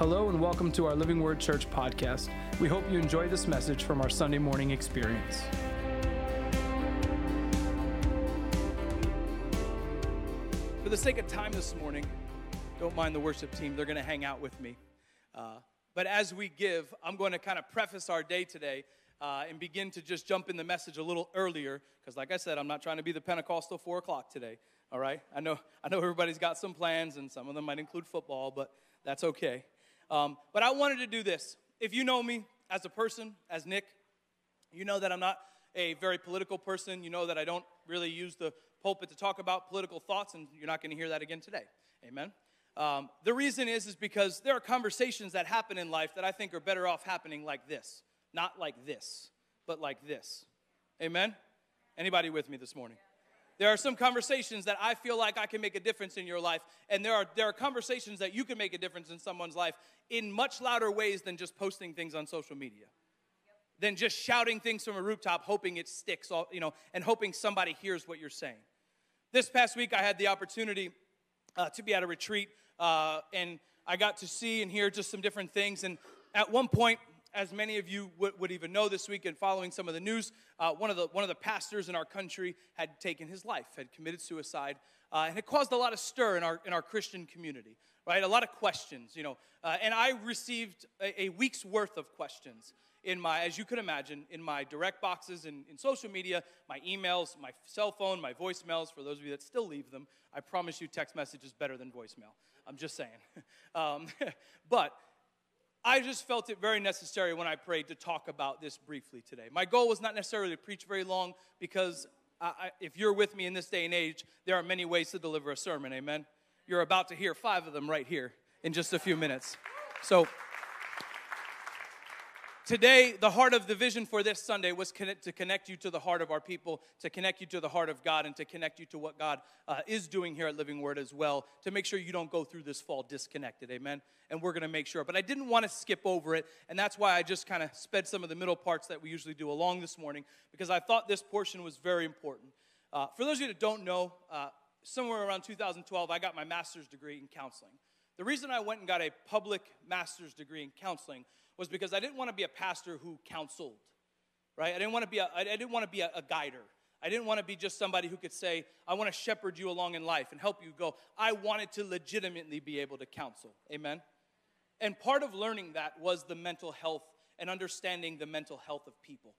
Hello and welcome to our Living Word Church podcast. We hope you enjoy this message from our Sunday morning experience. For the sake of time this morning, don't mind the worship team, they're going to hang out with me. Uh, but as we give, I'm going to kind of preface our day today uh, and begin to just jump in the message a little earlier, because like I said, I'm not trying to be the Pentecostal four o'clock today. All right, I know I know everybody's got some plans, and some of them might include football, but that's okay. Um, but I wanted to do this. If you know me as a person, as Nick, you know that I'm not a very political person. You know that I don't really use the pulpit to talk about political thoughts, and you're not going to hear that again today. Amen. Um, the reason is is because there are conversations that happen in life that I think are better off happening like this, not like this, but like this. Amen. Anybody with me this morning? There are some conversations that I feel like I can make a difference in your life, and there are, there are conversations that you can make a difference in someone's life in much louder ways than just posting things on social media. Than just shouting things from a rooftop, hoping it sticks, all, you know, and hoping somebody hears what you're saying. This past week, I had the opportunity uh, to be at a retreat, uh, and I got to see and hear just some different things. And at one point, as many of you would, would even know this week and following some of the news, uh, one, of the, one of the pastors in our country had taken his life, had committed suicide, uh, and it caused a lot of stir in our, in our Christian community, right? A lot of questions, you know. Uh, and I received a, a, week's worth of questions in my, as you could imagine, in my direct boxes in, in social media, my emails, my cell phone, my voicemails, for those of you that still leave them. I promise you text message is better than voicemail. I'm just saying. um, but I just felt it very necessary when I prayed to talk about this briefly today. My goal was not necessarily to preach very long because I, if you're with me in this day and age, there are many ways to deliver a sermon, amen? You're about to hear five of them right here in just a few minutes. So, Today, the heart of the vision for this Sunday was connect, to connect you to the heart of our people, to connect you to the heart of God, and to connect you to what God uh, is doing here at Living Word as well, to make sure you don't go through this fall disconnected. Amen. And we're going to make sure. But I didn't want to skip over it, and that's why I just kind of sped some of the middle parts that we usually do along this morning, because I thought this portion was very important. Uh, for those of you that don't know, uh, somewhere around 2012, I got my master's degree in counseling. The reason I went and got a public master's degree in counseling was because I didn't want to be a pastor who counseled, right? I didn't want to be a, I didn't want to be a, a guider. I didn't want to be just somebody who could say, I want to shepherd you along in life and help you go. I wanted to legitimately be able to counsel. Amen? And part of learning that was the mental health and understanding the mental health of people.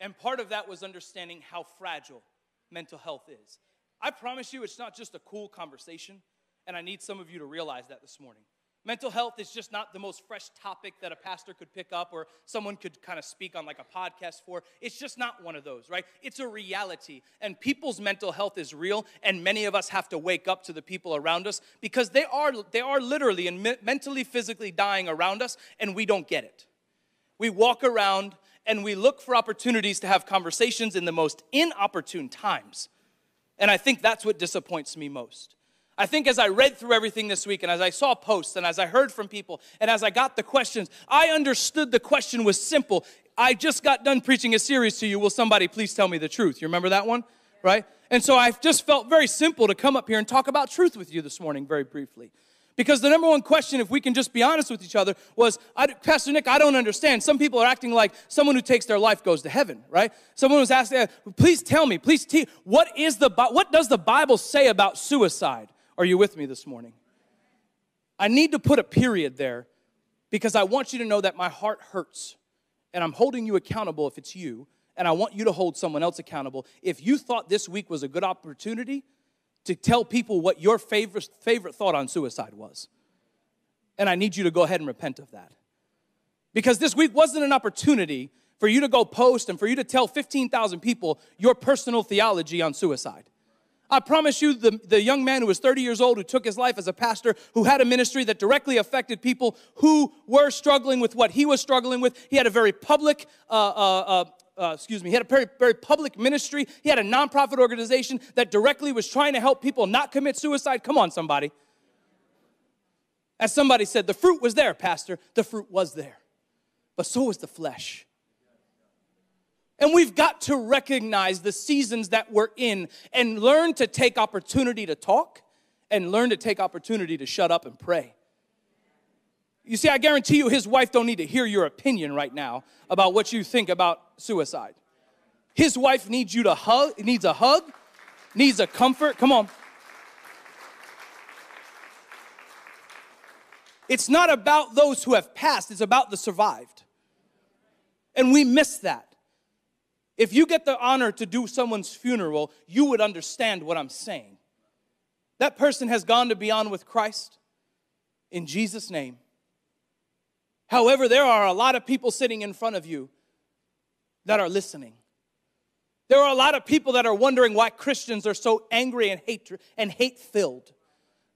And part of that was understanding how fragile mental health is. I promise you, it's not just a cool conversation, and I need some of you to realize that this morning. Mental health is just not the most fresh topic that a pastor could pick up or someone could kind of speak on like a podcast for. It's just not one of those, right? It's a reality. And people's mental health is real, and many of us have to wake up to the people around us because they are, they are literally and me- mentally, physically dying around us, and we don't get it. We walk around and we look for opportunities to have conversations in the most inopportune times. And I think that's what disappoints me most. I think as I read through everything this week and as I saw posts and as I heard from people and as I got the questions, I understood the question was simple. I just got done preaching a series to you. Will somebody please tell me the truth? You remember that one? Right? And so I just felt very simple to come up here and talk about truth with you this morning, very briefly. Because the number one question, if we can just be honest with each other, was Pastor Nick, I don't understand. Some people are acting like someone who takes their life goes to heaven, right? Someone was asking, please tell me, please, te- what, is the, what does the Bible say about suicide? Are you with me this morning? I need to put a period there because I want you to know that my heart hurts and I'm holding you accountable if it's you, and I want you to hold someone else accountable. If you thought this week was a good opportunity to tell people what your favorite, favorite thought on suicide was, and I need you to go ahead and repent of that. Because this week wasn't an opportunity for you to go post and for you to tell 15,000 people your personal theology on suicide. I promise you, the, the young man who was 30 years old, who took his life as a pastor, who had a ministry that directly affected people who were struggling with what he was struggling with, he had a very public, uh, uh, uh, uh excuse me, he had a very, very public ministry. He had a nonprofit organization that directly was trying to help people not commit suicide. Come on, somebody. As somebody said, the fruit was there, Pastor. The fruit was there. But so was the flesh. And we've got to recognize the seasons that we're in and learn to take opportunity to talk and learn to take opportunity to shut up and pray. You see, I guarantee you his wife don't need to hear your opinion right now about what you think about suicide. His wife needs you to hug, needs a hug, needs a comfort. Come on. It's not about those who have passed, it's about the survived. And we miss that. If you get the honor to do someone's funeral, you would understand what I'm saying. That person has gone to beyond with Christ in Jesus' name. However, there are a lot of people sitting in front of you that are listening. There are a lot of people that are wondering why Christians are so angry and hate and hate filled.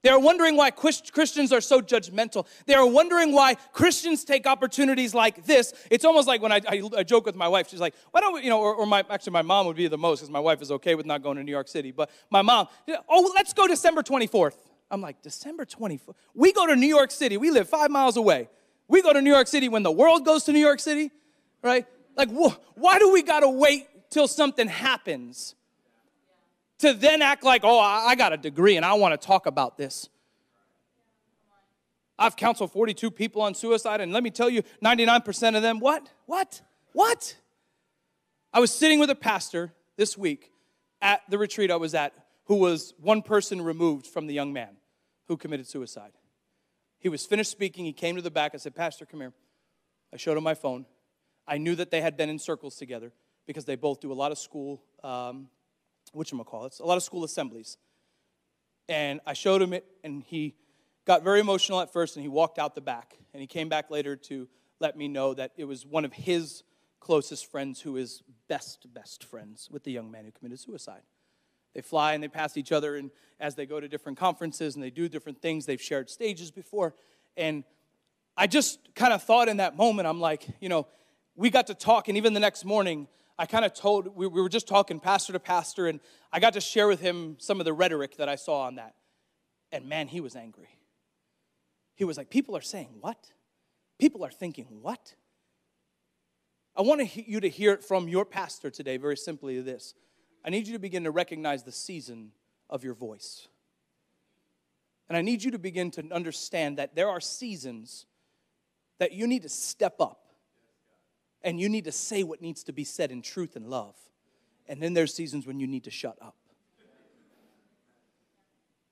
They are wondering why Christians are so judgmental. They are wondering why Christians take opportunities like this. It's almost like when I, I, I joke with my wife, she's like, why don't we, you know, or, or my, actually my mom would be the most because my wife is okay with not going to New York City. But my mom, oh, let's go December 24th. I'm like, December 24th? We go to New York City. We live five miles away. We go to New York City when the world goes to New York City, right? Like, wh- why do we got to wait till something happens to then act like, oh, I got a degree and I want to talk about this. I've counseled 42 people on suicide, and let me tell you, 99% of them, what? What? What? I was sitting with a pastor this week at the retreat I was at who was one person removed from the young man who committed suicide. He was finished speaking. He came to the back. I said, Pastor, come here. I showed him my phone. I knew that they had been in circles together because they both do a lot of school, um, whatchamacallits, a lot of school assemblies. And I showed him it, and he got very emotional at first, and he walked out the back. And he came back later to let me know that it was one of his closest friends who is best, best friends with the young man who committed suicide. They fly and they pass each other, and as they go to different conferences and they do different things, they've shared stages before. And I just kind of thought in that moment, I'm like, you know, we got to talk, and even the next morning, I kind of told, we, we were just talking pastor to pastor, and I got to share with him some of the rhetoric that I saw on that. And man, he was angry. He was like, People are saying what? People are thinking what? I want you to hear it from your pastor today, very simply this. I need you to begin to recognize the season of your voice. And I need you to begin to understand that there are seasons that you need to step up and you need to say what needs to be said in truth and love. And then there's seasons when you need to shut up.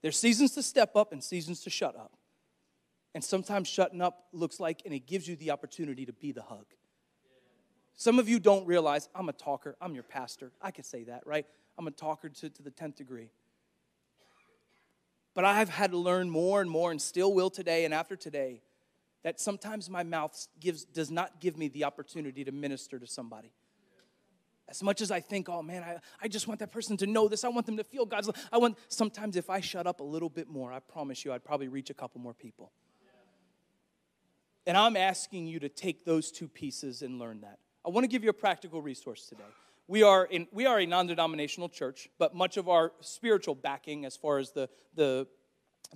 There's seasons to step up and seasons to shut up. And sometimes shutting up looks like, and it gives you the opportunity to be the hug. Some of you don't realize I'm a talker, I'm your pastor. I could say that, right? I'm a talker to, to the 10th degree. But I've had to learn more and more, and still will today and after today, that sometimes my mouth gives, does not give me the opportunity to minister to somebody. As much as I think, oh man, I, I just want that person to know this. I want them to feel God's love. I want, sometimes if I shut up a little bit more, I promise you, I'd probably reach a couple more people. And I'm asking you to take those two pieces and learn that. I want to give you a practical resource today. We are, in, we are a non denominational church, but much of our spiritual backing, as far as the, the,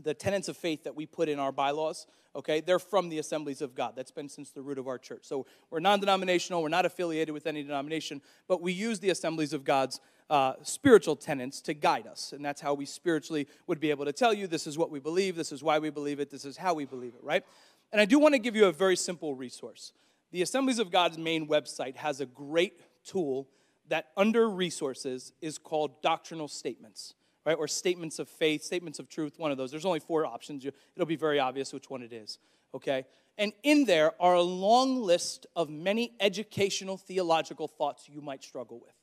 the tenets of faith that we put in our bylaws, okay, they're from the assemblies of God. That's been since the root of our church. So we're non denominational, we're not affiliated with any denomination, but we use the assemblies of God's uh, spiritual tenets to guide us. And that's how we spiritually would be able to tell you this is what we believe, this is why we believe it, this is how we believe it, right? And I do want to give you a very simple resource. The Assemblies of God's main website has a great tool that under resources is called doctrinal statements, right? Or statements of faith, statements of truth, one of those. There's only four options. It'll be very obvious which one it is, okay? And in there are a long list of many educational theological thoughts you might struggle with.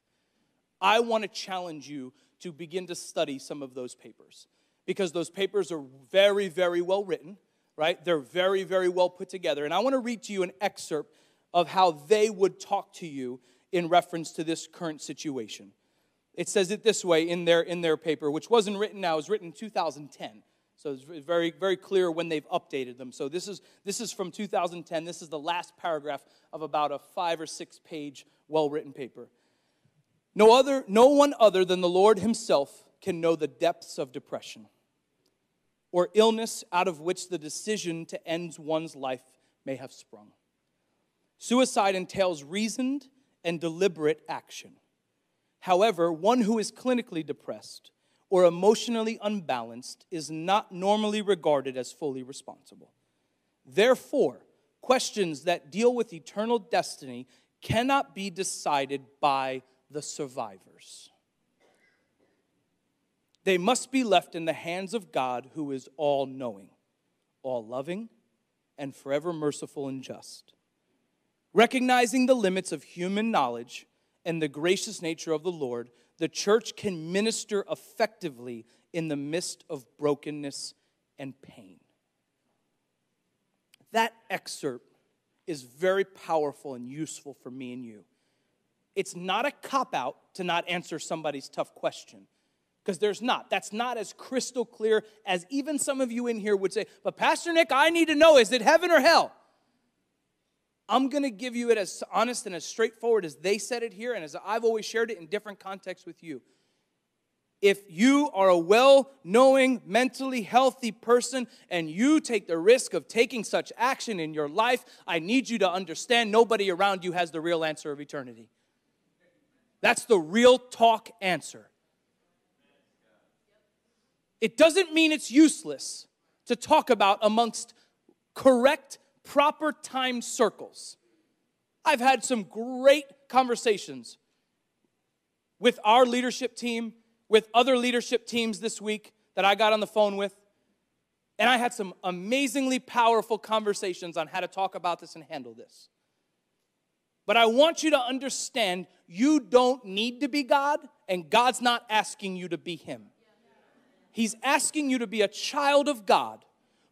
I want to challenge you to begin to study some of those papers because those papers are very, very well written right? They're very, very well put together. And I want to read to you an excerpt of how they would talk to you in reference to this current situation. It says it this way in their, in their paper, which wasn't written now, it was written in 2010. So it's very, very clear when they've updated them. So this is, this is from 2010. This is the last paragraph of about a five or six page, well written paper. No, other, no one other than the Lord Himself can know the depths of depression or illness out of which the decision to end one's life may have sprung. Suicide entails reasoned and deliberate action. However, one who is clinically depressed or emotionally unbalanced is not normally regarded as fully responsible. Therefore, questions that deal with eternal destiny cannot be decided by the survivors. They must be left in the hands of God, who is all knowing, all loving, and forever merciful and just. Recognizing the limits of human knowledge and the gracious nature of the Lord, the church can minister effectively in the midst of brokenness and pain. That excerpt is very powerful and useful for me and you. It's not a cop out to not answer somebody's tough question because there's not. That's not as crystal clear as even some of you in here would say, but Pastor Nick, I need to know is it heaven or hell? I'm going to give you it as honest and as straightforward as they said it here, and as I've always shared it in different contexts with you. If you are a well knowing, mentally healthy person and you take the risk of taking such action in your life, I need you to understand nobody around you has the real answer of eternity. That's the real talk answer. It doesn't mean it's useless to talk about amongst correct, proper time circles. I've had some great conversations with our leadership team, with other leadership teams this week that I got on the phone with. And I had some amazingly powerful conversations on how to talk about this and handle this. But I want you to understand you don't need to be God, and God's not asking you to be Him. He's asking you to be a child of God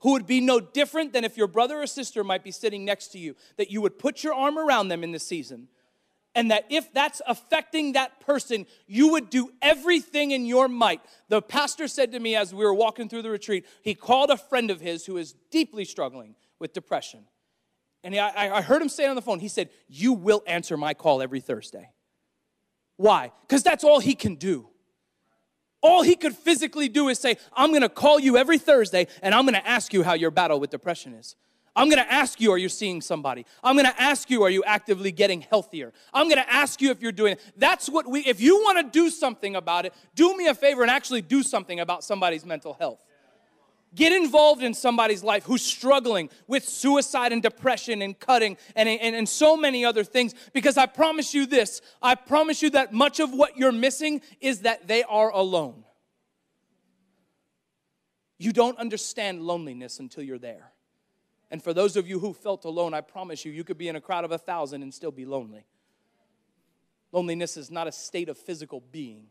who would be no different than if your brother or sister might be sitting next to you, that you would put your arm around them in this season. And that if that's affecting that person, you would do everything in your might. The pastor said to me as we were walking through the retreat, he called a friend of his who is deeply struggling with depression. And I, I heard him say on the phone, he said, You will answer my call every Thursday. Why? Because that's all he can do. All he could physically do is say, I'm gonna call you every Thursday and I'm gonna ask you how your battle with depression is. I'm gonna ask you, are you seeing somebody? I'm gonna ask you, are you actively getting healthier? I'm gonna ask you if you're doing it. That's what we, if you wanna do something about it, do me a favor and actually do something about somebody's mental health. Get involved in somebody's life who's struggling with suicide and depression and cutting and, and, and so many other things. Because I promise you this I promise you that much of what you're missing is that they are alone. You don't understand loneliness until you're there. And for those of you who felt alone, I promise you, you could be in a crowd of a thousand and still be lonely. Loneliness is not a state of physical being,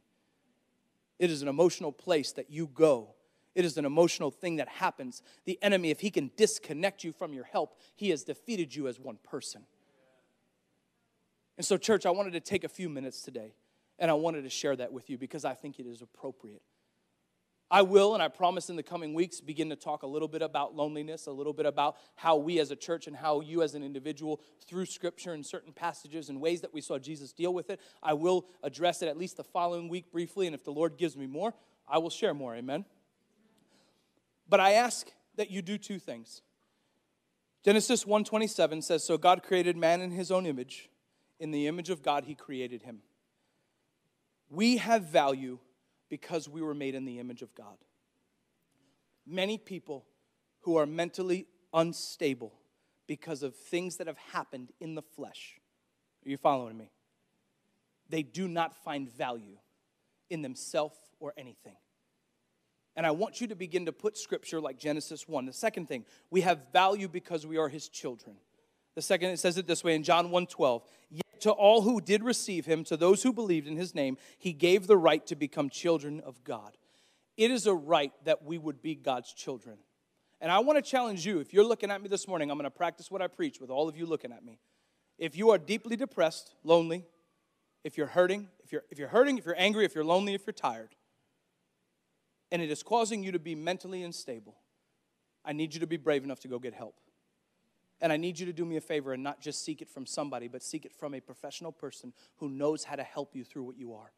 it is an emotional place that you go it is an emotional thing that happens. The enemy, if he can disconnect you from your help, he has defeated you as one person. And so, church, I wanted to take a few minutes today and I wanted to share that with you because I think it is appropriate. I will, and I promise in the coming weeks, begin to talk a little bit about loneliness, a little bit about how we as a church and how you as an individual, through scripture and certain passages and ways that we saw Jesus deal with it. I will address it at least the following week briefly, and if the Lord gives me more, I will share more. Amen. But I ask that you do two things. Genesis 1:27 says so God created man in his own image in the image of God he created him. We have value because we were made in the image of God. Many people who are mentally unstable because of things that have happened in the flesh. Are you following me? They do not find value in themselves or anything. And I want you to begin to put scripture like Genesis 1. The second thing, we have value because we are his children. The second, it says it this way in John 1 12. Yet to all who did receive him, to those who believed in his name, he gave the right to become children of God. It is a right that we would be God's children. And I want to challenge you. If you're looking at me this morning, I'm going to practice what I preach with all of you looking at me. If you are deeply depressed, lonely, if you're hurting, if you're, if you're hurting, if you're angry, if you're lonely, if you're tired, and it is causing you to be mentally unstable, I need you to be brave enough to go get help. And I need you to do me a favor and not just seek it from somebody, but seek it from a professional person who knows how to help you through what you are.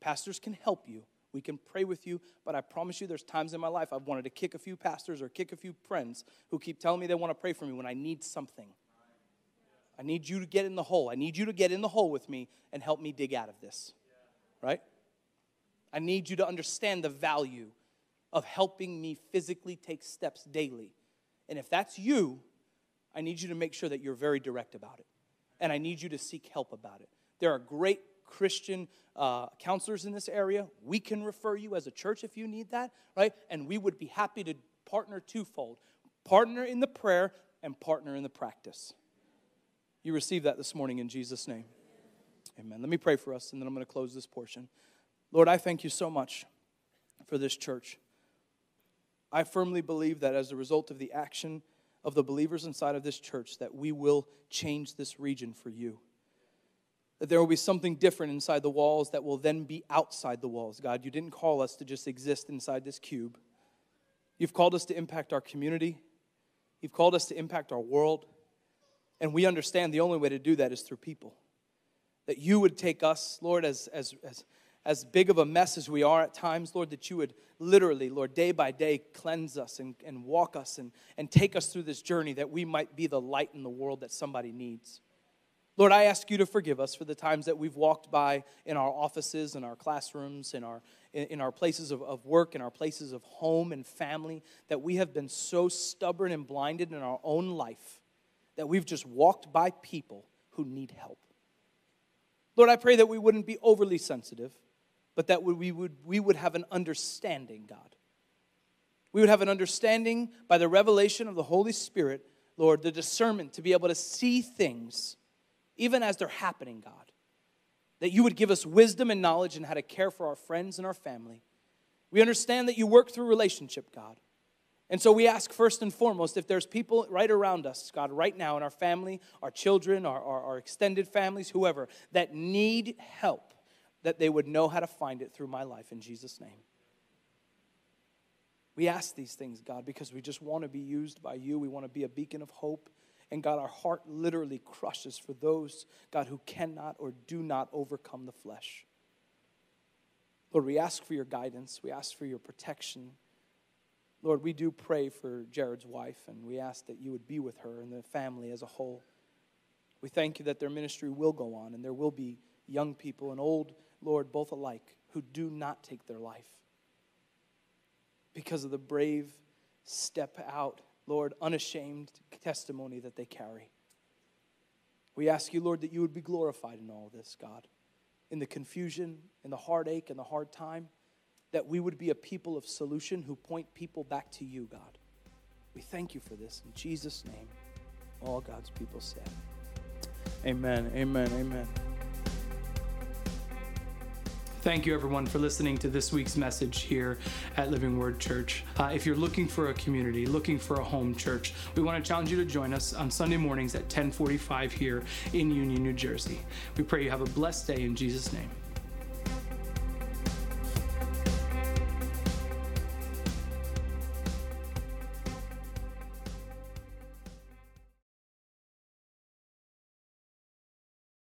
Pastors can help you. We can pray with you, but I promise you there's times in my life I've wanted to kick a few pastors or kick a few friends who keep telling me they want to pray for me when I need something. I need you to get in the hole. I need you to get in the hole with me and help me dig out of this. Right? I need you to understand the value of helping me physically take steps daily And if that's you, I need you to make sure that you're very direct about it. And I need you to seek help about it. There are great Christian uh, counselors in this area. We can refer you as a church if you need that, right? And we would be happy to partner twofold partner in the prayer and partner in the practice. You receive that this morning in Jesus' name. Amen. Let me pray for us, and then I'm going to close this portion. Lord, I thank you so much for this church. I firmly believe that as a result of the action of the believers inside of this church, that we will change this region for you. That there will be something different inside the walls that will then be outside the walls. God, you didn't call us to just exist inside this cube. You've called us to impact our community. You've called us to impact our world. And we understand the only way to do that is through people. That you would take us, Lord, as, as, as as big of a mess as we are at times, Lord, that you would literally, Lord, day by day cleanse us and, and walk us and, and take us through this journey that we might be the light in the world that somebody needs. Lord, I ask you to forgive us for the times that we've walked by in our offices, in our classrooms, in our, in our places of, of work, in our places of home and family, that we have been so stubborn and blinded in our own life that we've just walked by people who need help. Lord, I pray that we wouldn't be overly sensitive but that we would, we would have an understanding, God. We would have an understanding by the revelation of the Holy Spirit, Lord, the discernment to be able to see things even as they're happening, God. That you would give us wisdom and knowledge in how to care for our friends and our family. We understand that you work through relationship, God. And so we ask first and foremost if there's people right around us, God, right now in our family, our children, our, our, our extended families, whoever, that need help that they would know how to find it through my life in Jesus' name. We ask these things, God, because we just want to be used by you. We want to be a beacon of hope. And God, our heart literally crushes for those, God, who cannot or do not overcome the flesh. Lord, we ask for your guidance. We ask for your protection. Lord, we do pray for Jarrid's wife, and we ask that you would be with her and the family as a whole. We thank you that their ministry will go on, and there will be young people and old Lord, both alike, who do not take their life because of the brave step out, Lord, unashamed testimony that they carry. We ask you, Lord, that you would be glorified in all this, God, in the confusion, in the heartache, in the hard time, that we would be a people of solution who point people back to you, God. We thank you for this in Jesus' name. All God's people said. Amen, amen, amen. Thank you, everyone, for listening to this week's message here at Living Word Church. Uh, if you're looking for a community, looking for a home church, we want to challenge you to join us on Sunday mornings at 1045 here in Union, New Jersey. We pray you have a blessed day in Jesus' name.